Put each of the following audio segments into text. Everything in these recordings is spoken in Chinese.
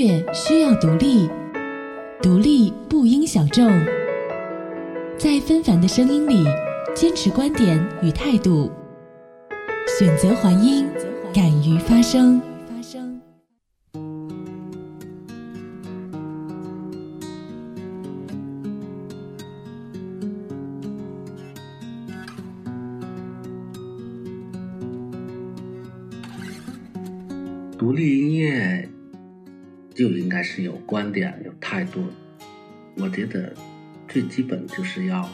乐需要独立，独立不应小众。在纷繁的声音里，坚持观点与态度，选择还音，敢于发声。还是有观点、有态度。我觉得最基本就是要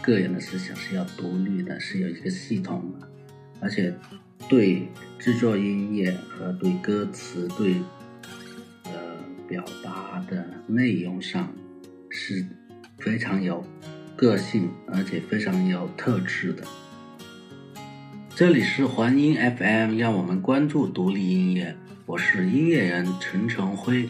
个人的思想是要独立的，是有一个系统的，而且对制作音乐和对歌词、对呃表达的内容上是非常有个性，而且非常有特质的。这里是环音 FM，让我们关注独立音乐。我是音乐人陈成辉。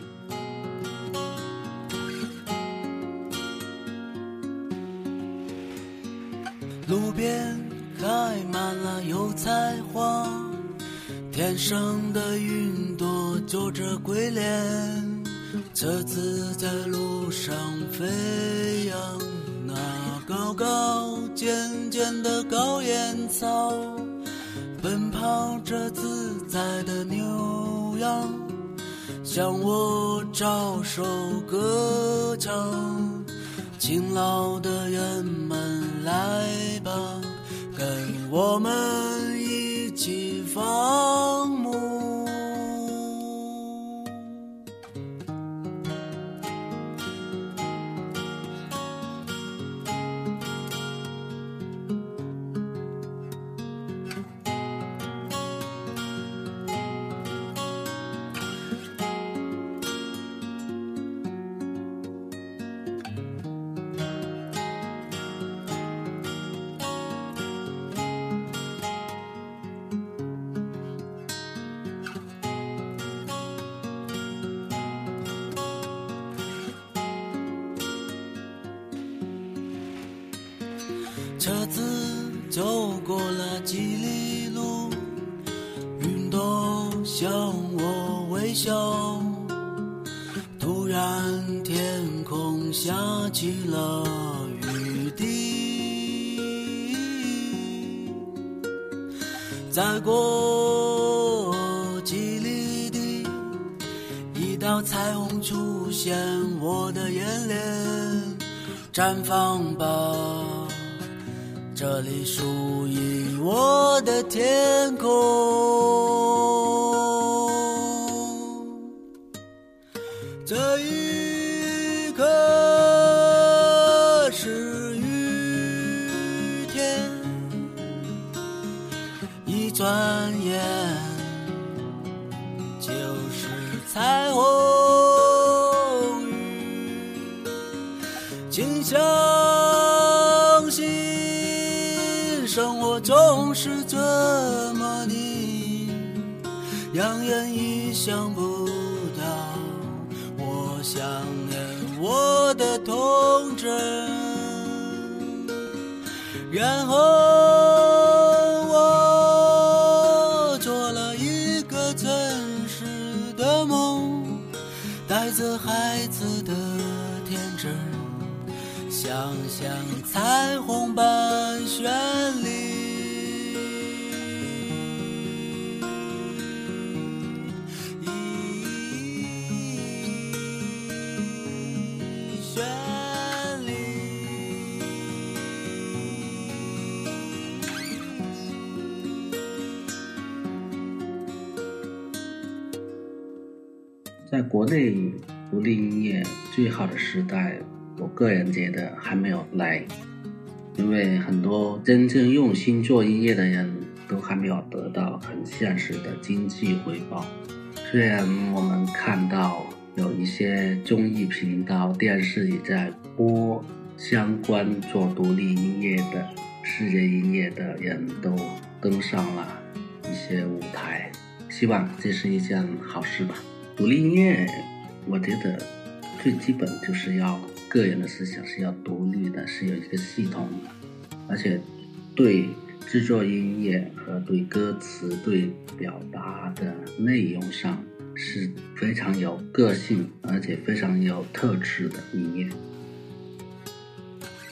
车子在路上飞扬，那高高尖尖的高烟草，奔跑着自在的牛羊。向我招手歌唱，勤劳的人们来吧，跟我们然，天空下起了雨滴。再过几里地，一道彩虹出现我的眼帘，绽放吧。这里属于我的天空，这一刻是雨天，一转眼就是彩虹雨，请相信。生活总是这么的让人意想不到。想念我的童真，然后在国内独立音乐最好的时代。我个人觉得还没有来，因为很多真正用心做音乐的人都还没有得到很现实的经济回报。虽然我们看到有一些综艺频道、电视也在播相关做独立音乐的、世界音乐的人都登上了一些舞台，希望这是一件好事吧。独立音乐，我觉得最基本就是要。个人的思想是要独立的，是有一个系统的，而且对制作音乐和对歌词、对表达的内容上是非常有个性，而且非常有特质的音乐。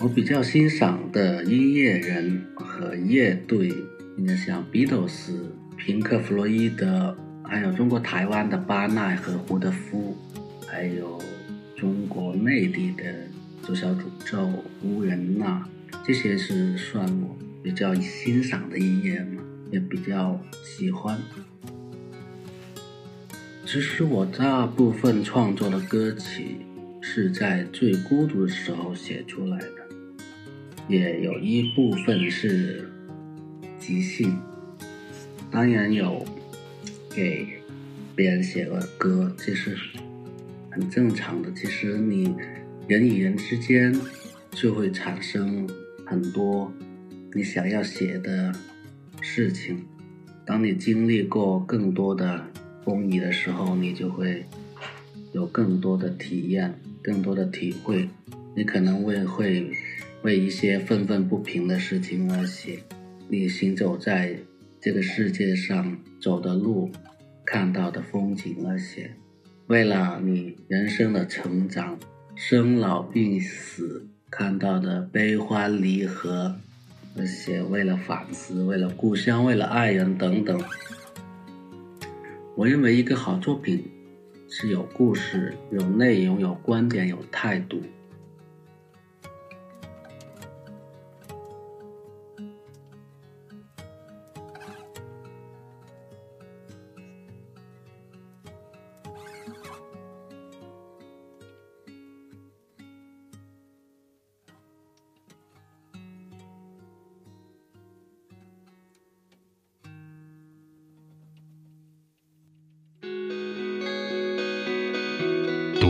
我比较欣赏的音乐人和乐队，应该像 Beatles、平克·弗洛伊德，还有中国台湾的巴奈和胡德夫，还有中国内地的左小诅咒、乌人娜，这些是算我比较欣赏的音乐嘛，也比较喜欢。其实我大部分创作的歌曲是在最孤独的时候写出来的。也有一部分是即兴，当然有给别人写了歌，这是很正常的。其实你人与人之间就会产生很多你想要写的事情。当你经历过更多的风雨的时候，你就会有更多的体验，更多的体会。你可能会会。为一些愤愤不平的事情而写，你行走在这个世界上走的路，看到的风景那些，为了你人生的成长、生老病死看到的悲欢离合那些，为了反思、为了故乡、为了爱人等等。我认为一个好作品是有故事、有内容、有观点、有态度。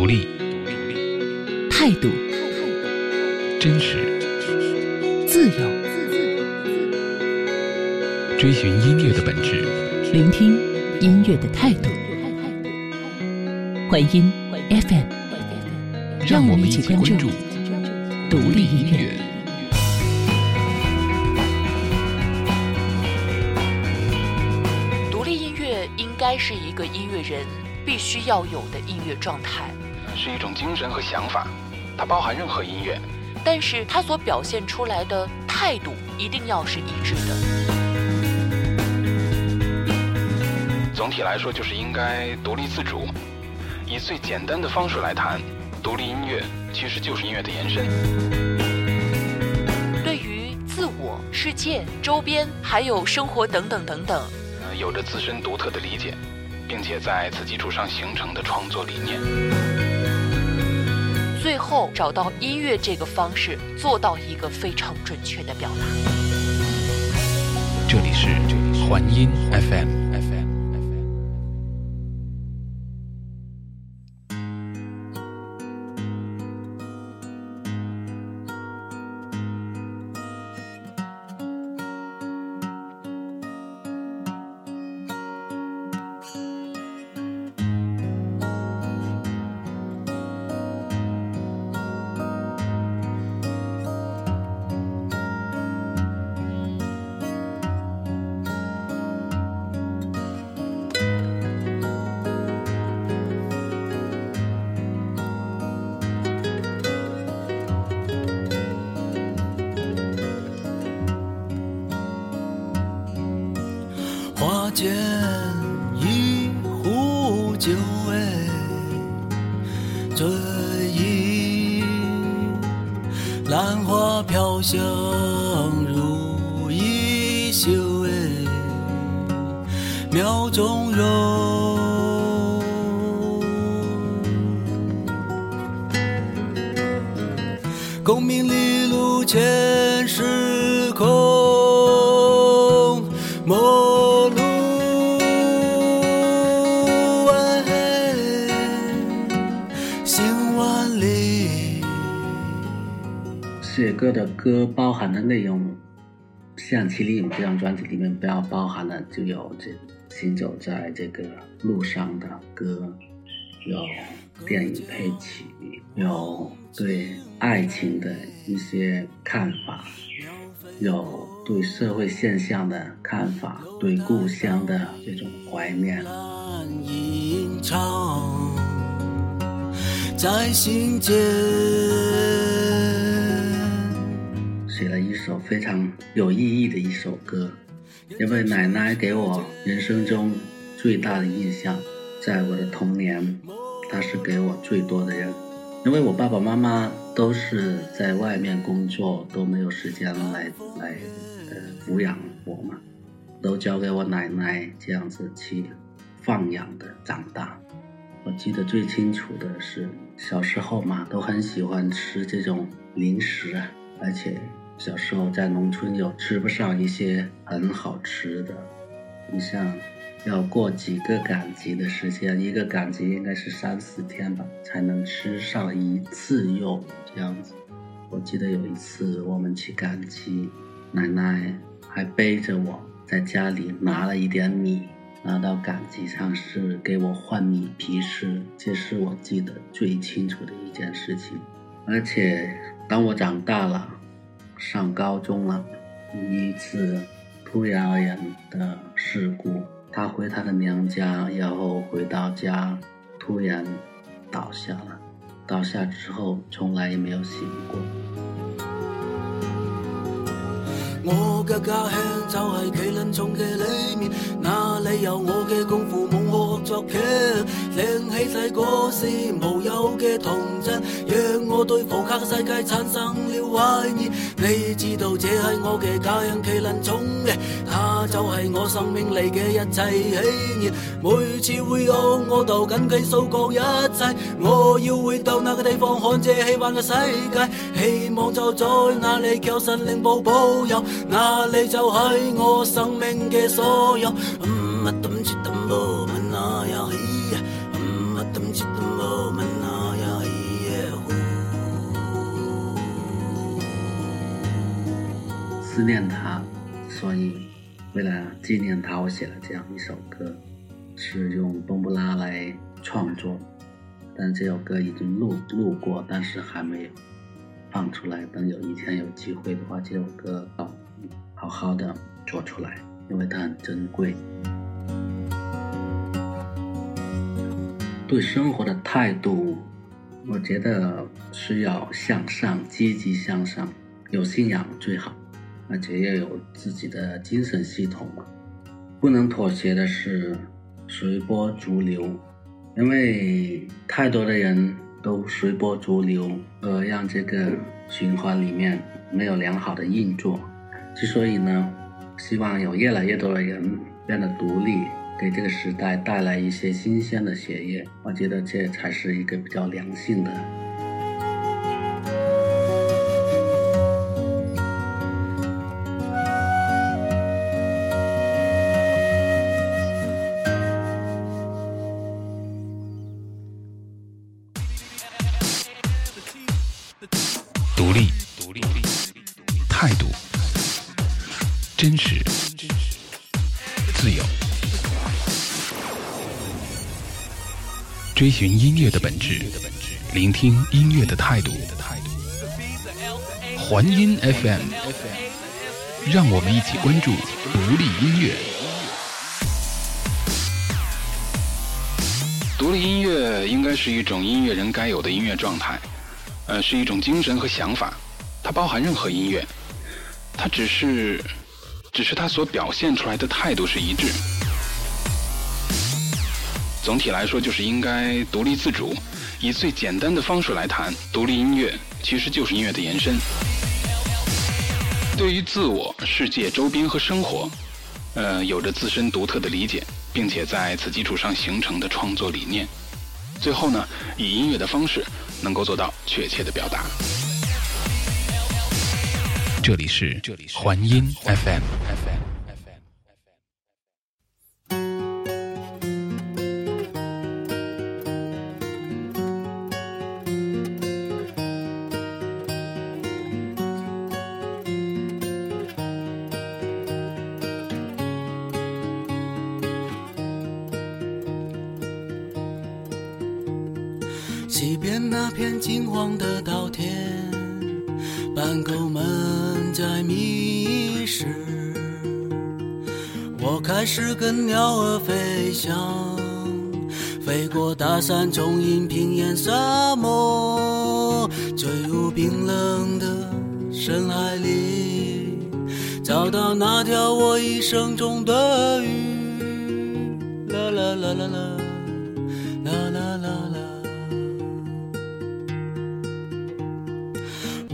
独立，态度，真实，自由，追寻音乐的本质，聆听音乐的态度。环音 FM，让我们一起关注独立音乐。独立音乐应该是一个音乐人必须要有的音乐状态。是一种精神和想法，它包含任何音乐，但是它所表现出来的态度一定要是一致的。总体来说，就是应该独立自主。以最简单的方式来谈，独立音乐其实就是音乐的延伸。对于自我、世界、周边还有生活等等等等，有着自身独特的理解，并且在此基础上形成的创作理念。最后找到音乐这个方式，做到一个非常准确的表达。这里是环音 FM。妙中容，功名利禄前世空，陌路哎，行万里。写歌的歌包含的内容，像《麒麟》这张专辑里面，不要包含的就有这行走在这个路上的歌，有电影配曲，有对爱情的一些看法，有对社会现象的看法，对故乡的这种怀念。唱在心间。写了一首非常有意义的一首歌，因为奶奶给我人生中最大的印象，在我的童年，她是给我最多的人。因为我爸爸妈妈都是在外面工作，都没有时间来来呃抚养我嘛，都交给我奶奶这样子去放养的长大。我记得最清楚的是小时候嘛，都很喜欢吃这种零食啊，而且小时候在农村有吃不上一些很好吃的，你像。要过几个赶集的时间，一个赶集应该是三四天吧，才能吃上一次肉这样子。我记得有一次我们去赶集，奶奶还背着我在家里拿了一点米，拿到赶集上是给我换米皮吃，这是我记得最清楚的一件事情。而且当我长大了，上高中了，一次突然而然的事故。他回他的娘家，然后回到家，突然倒下了。倒下之后，从来也没有醒过。我嘅家乡就系麒麟重嘅里面，哪里有我嘅功夫梦作剧？想起细个时无有嘅童真，让我对浮夸嘅世界产生了怀疑。你知道这系我嘅家乡麒麟重嘅，它就系我生命里嘅一切喜悦。每次会有我都紧记。数过一切，我要回到那个地方看这奇幻嘅世界，希望就在那里求神灵保保佑。那里就系我生命嘅所有。思念他，所以为了纪念他，我写了这样一首歌，是用冬不拉来创作，但这首歌已经录录过，但是还没有放出来。等有一天有机会的话，这首歌。好好的做出来，因为它很珍贵。对生活的态度，我觉得是要向上，积极向上，有信仰最好，而且要有自己的精神系统嘛。不能妥协的是随波逐流，因为太多的人都随波逐流，而，让这个循环里面没有良好的运作。之所以呢，希望有越来越多的人变得独立，给这个时代带来一些新鲜的血液，我觉得这才是一个比较良性的。寻音乐的本质，聆听音乐的态度。环音 FM，让我们一起关注独立音乐。独立音乐应该是一种音乐人该有的音乐状态，呃，是一种精神和想法，它包含任何音乐，它只是。只是它所表现出来的态度是一致。总体来说，就是应该独立自主，以最简单的方式来谈独立音乐，其实就是音乐的延伸。对于自我、世界、周边和生活，呃，有着自身独特的理解，并且在此基础上形成的创作理念，最后呢，以音乐的方式能够做到确切的表达。这里是这里是环音 FM。鸟儿飞翔，飞过大山丛林，平原沙漠，坠入冰冷的深海里，找到那条我一生中的鱼。啦啦啦啦啦，啦啦啦啦。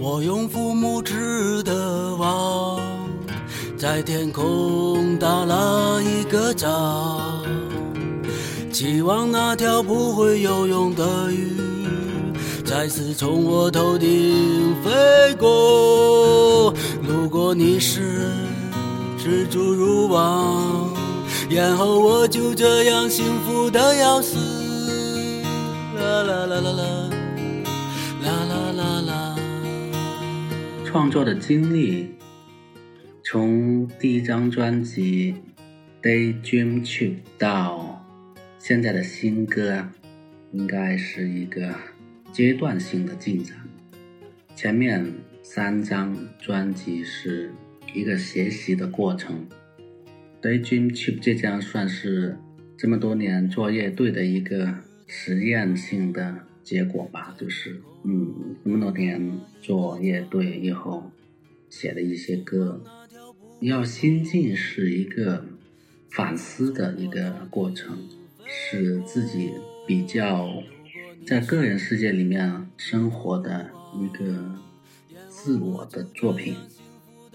我用父母织的，在天空打了一个章，期望那条不会游泳的鱼再次从我头顶飞过。如果你是蜘蛛入网，然后我就这样幸福的要死。啦啦啦啦啦，啦啦啦啦。创作的经历，从第一张专辑《Daydream Trip》到现在的新歌，应该是一个阶段性的进展。前面三张专辑是一个学习的过程，《Daydream Trip》这张算是这么多年做乐队的一个实验性的结果吧，就是嗯，这么多年做乐队以后写的一些歌，要心境是一个反思的一个过程，是自己比较在个人世界里面生活的一个自我的作品，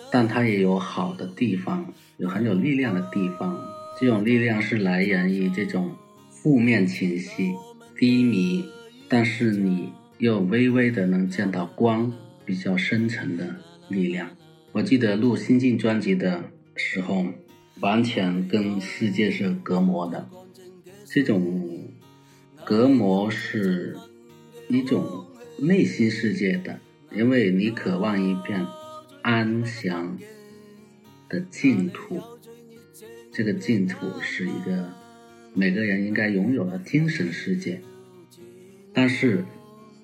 但它也有好的地方，有很有力量的地方。这种力量是来源于这种负面情绪、低迷，但是你又微微的能见到光，比较深沉的力量。我记得录《新晋》专辑的时候，完全跟世界是隔膜的。这种隔膜是一种内心世界的，因为你渴望一片安详的净土。这个净土是一个每个人应该拥有的精神世界，但是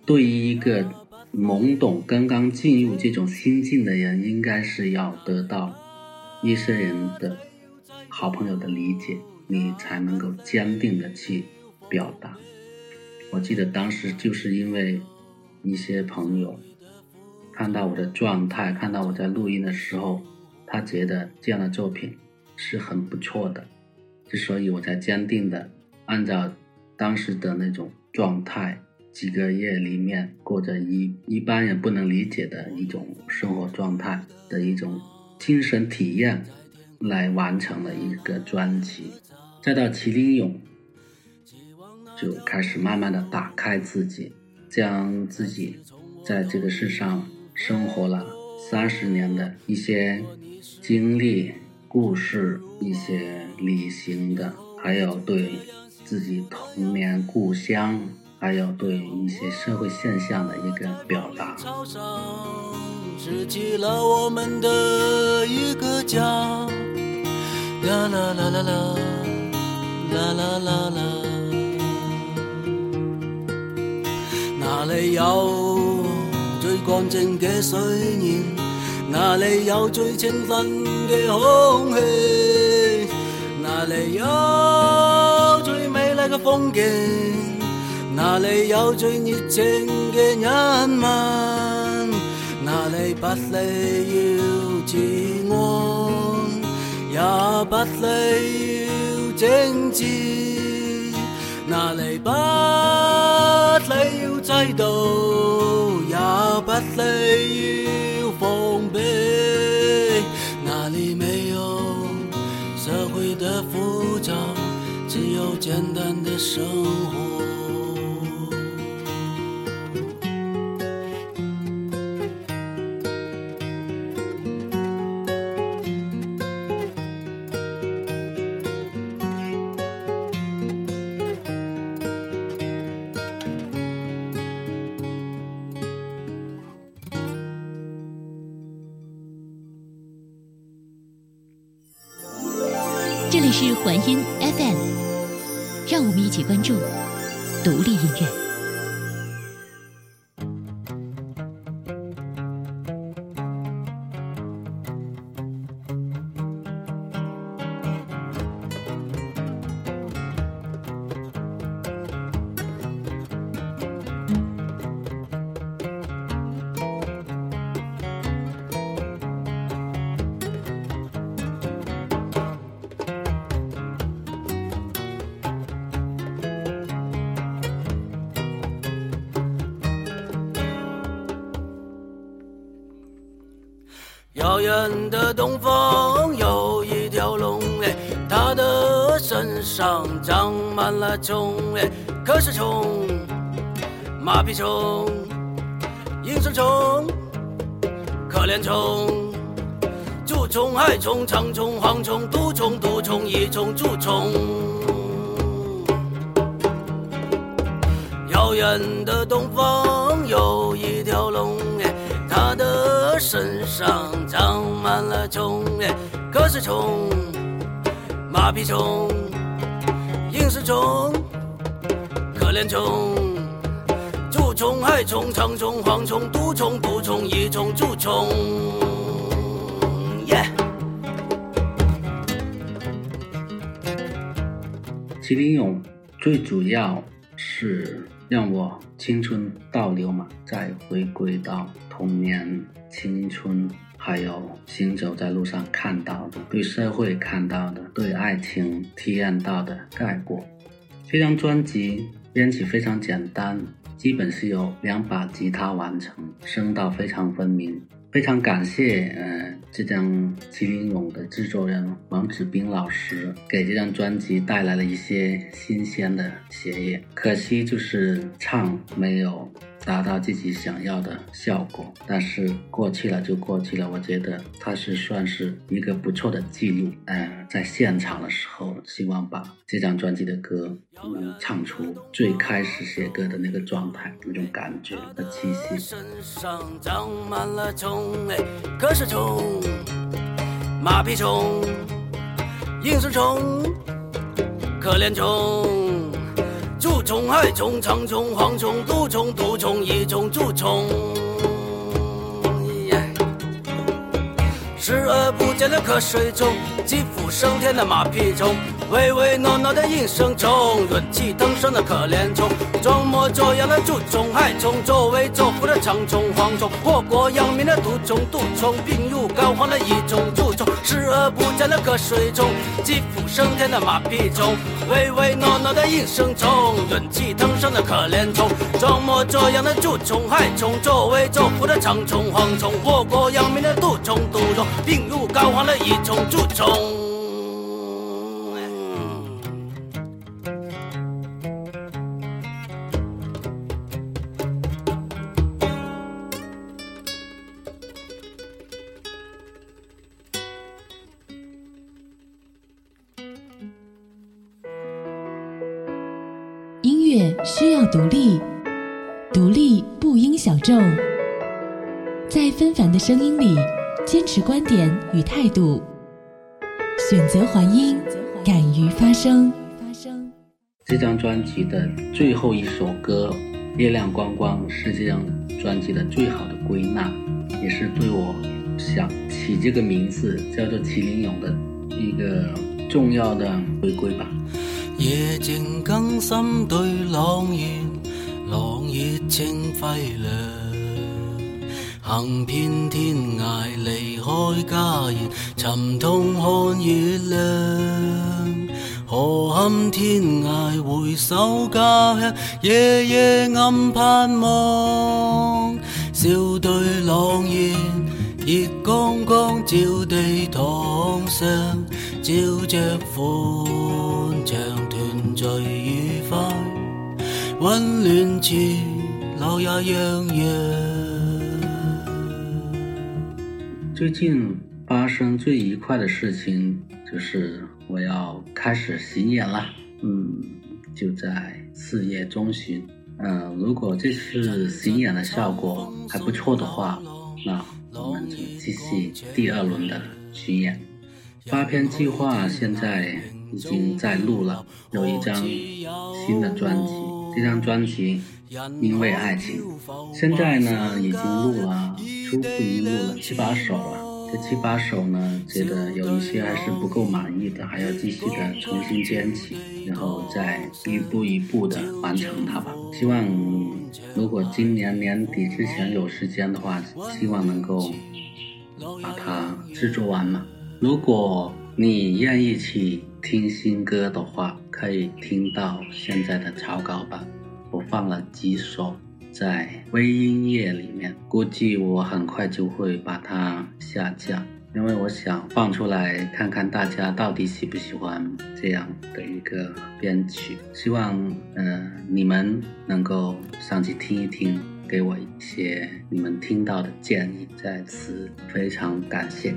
对于一个懵懂、刚刚进入这种心境的人，应该是要得到一些人的好朋友的理解，你才能够坚定的去表达。我记得当时就是因为一些朋友看到我的状态，看到我在录音的时候，他觉得这样的作品是很不错的，之所以我才坚定的按照当时的那种状态。几个月里面过着一一般人不能理解的一种生活状态的一种精神体验，来完成了一个专辑。再到麒麟勇，就开始慢慢的打开自己，将自己在这个世上生活了三十年的一些经历、故事、一些旅行的，还有对自己童年故乡。还有对一些社会现象的一个表达。拾起了我们的一个家，啦啦啦啦啦，啦啦啦啦。哪里有最乾淨嘅水源？哪里有最清新嘅空氣？哪里有最美麗嘅風景？哪里有最热情嘅人民？哪里不需要治安，也不需要政治。哪里不需要制度，也不需要防备。哪里没有社会的浮躁，只有简单的生活。这里是环音 FM，让我们一起关注独立音乐。遥远的东方有一条龙，哎，它的身上长满了虫，哎，可是虫，马屁虫，应声虫，可怜虫，蛀虫、害虫、长虫、蝗虫、毒虫、毒虫、益虫、蛀虫。遥远的东方有一条龙，哎，它的身上长满了虫，哎，可是虫，马屁虫，应是虫，可怜虫，蛀虫、害虫、长虫、蝗虫、毒虫、毒虫、益虫、蛀虫。耶！麒麟俑最主要是让我青春倒流嘛，再回归到童年、青春，还有行走在路上看到的，对社会看到的，对爱情体验到的概括。这张专辑编曲非常简单，基本是由两把吉他完成，声道非常分明。非常感谢，呃，这张《麒麟俑》的制作人王子斌老师给这张专辑带来了一些新鲜的血液。可惜就是唱没有达到自己想要的效果，但是过去了就过去了。我觉得它是算是一个不错的记录。呃，在现场的时候，希望把这张专辑的歌能唱出最开始写歌的那个状态、那种感觉和气息。身上长满了虫，哎，可是虫，马屁虫，应声虫，可怜虫，蛀虫、害虫、长虫、蝗虫、毒虫、毒虫、益虫、蛀虫。视而不见的瞌睡虫，肌肤升天的马屁虫，唯唯诺诺的应声虫，忍气腾升的可怜虫，装模作样的蛀虫、害虫，作威作福的长虫、蝗虫，祸国殃民的毒虫、毒虫，病入膏肓的一种蛀虫，视而不见的瞌睡虫，肌肤升天的马屁虫，唯唯诺诺的应声虫，忍气腾升的可怜虫，装模作样的蛀虫、害虫，作威作福的长虫、蝗虫，祸国殃民的毒虫、毒虫，病入膏肓的一种蛀虫。众。在纷繁的声音里，坚持观点与态度，选择还音，敢于发声。这张专辑的最后一首歌《月亮光光》是这张专辑的最好的归纳，也是对我想起这个名字叫做麒麟勇的一个重要的回归吧。夜静更深对朗然，朗月清輝亮。行遍天涯離開家園，沉痛看月亮。何堪天涯回首家鄉，夜夜暗盼望。笑對朗月，熱光光照地堂上，照着歡暢團聚，温暖似樂也洋洋。最近发生最愉快的事情就是我要开始巡演了，嗯，就在四月中旬。嗯、如果这次巡演的效果还不错的话，那我们就继续第二轮的巡演。发片计划现在已经在录了，有一张新的专辑，这张专辑因为爱情，现在呢已经录了，初步已经录了七八首了。这七八首呢，觉得有一些还是不够满意的，还要继续的重新编辑，然后再一步一步的完成它吧。希望如果今年年底之前有时间的话，希望能够把它制作完嘛。如果你愿意去听新歌的话，可以听到现在的草稿版，我放了几首在微音乐里面，估计我很快就会把它下架，因为我想放出来看看大家到底喜不喜欢这样的一个编曲。希望嗯你们能够上去听一听，给我一些你们听到的建议。在此非常感谢。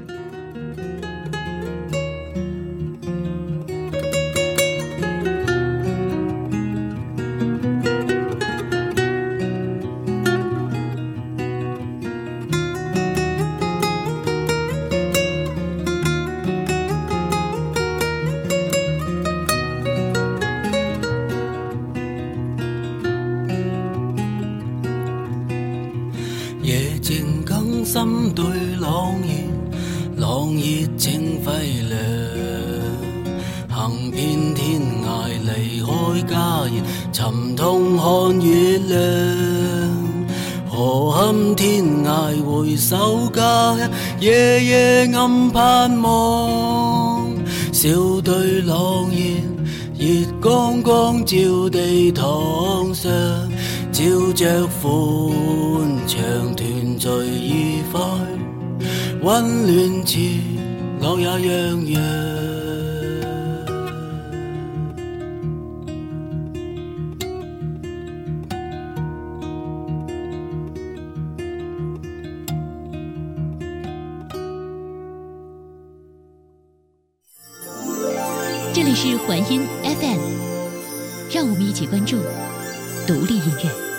家園，尋痛看月亮。何堪天涯回首家，夜夜暗盼望。笑對朗然，熱光光照地堂上。照着歡暢團聚愉快，温暖似我也洋洋。环音 FM，让我们一起关注独立音乐。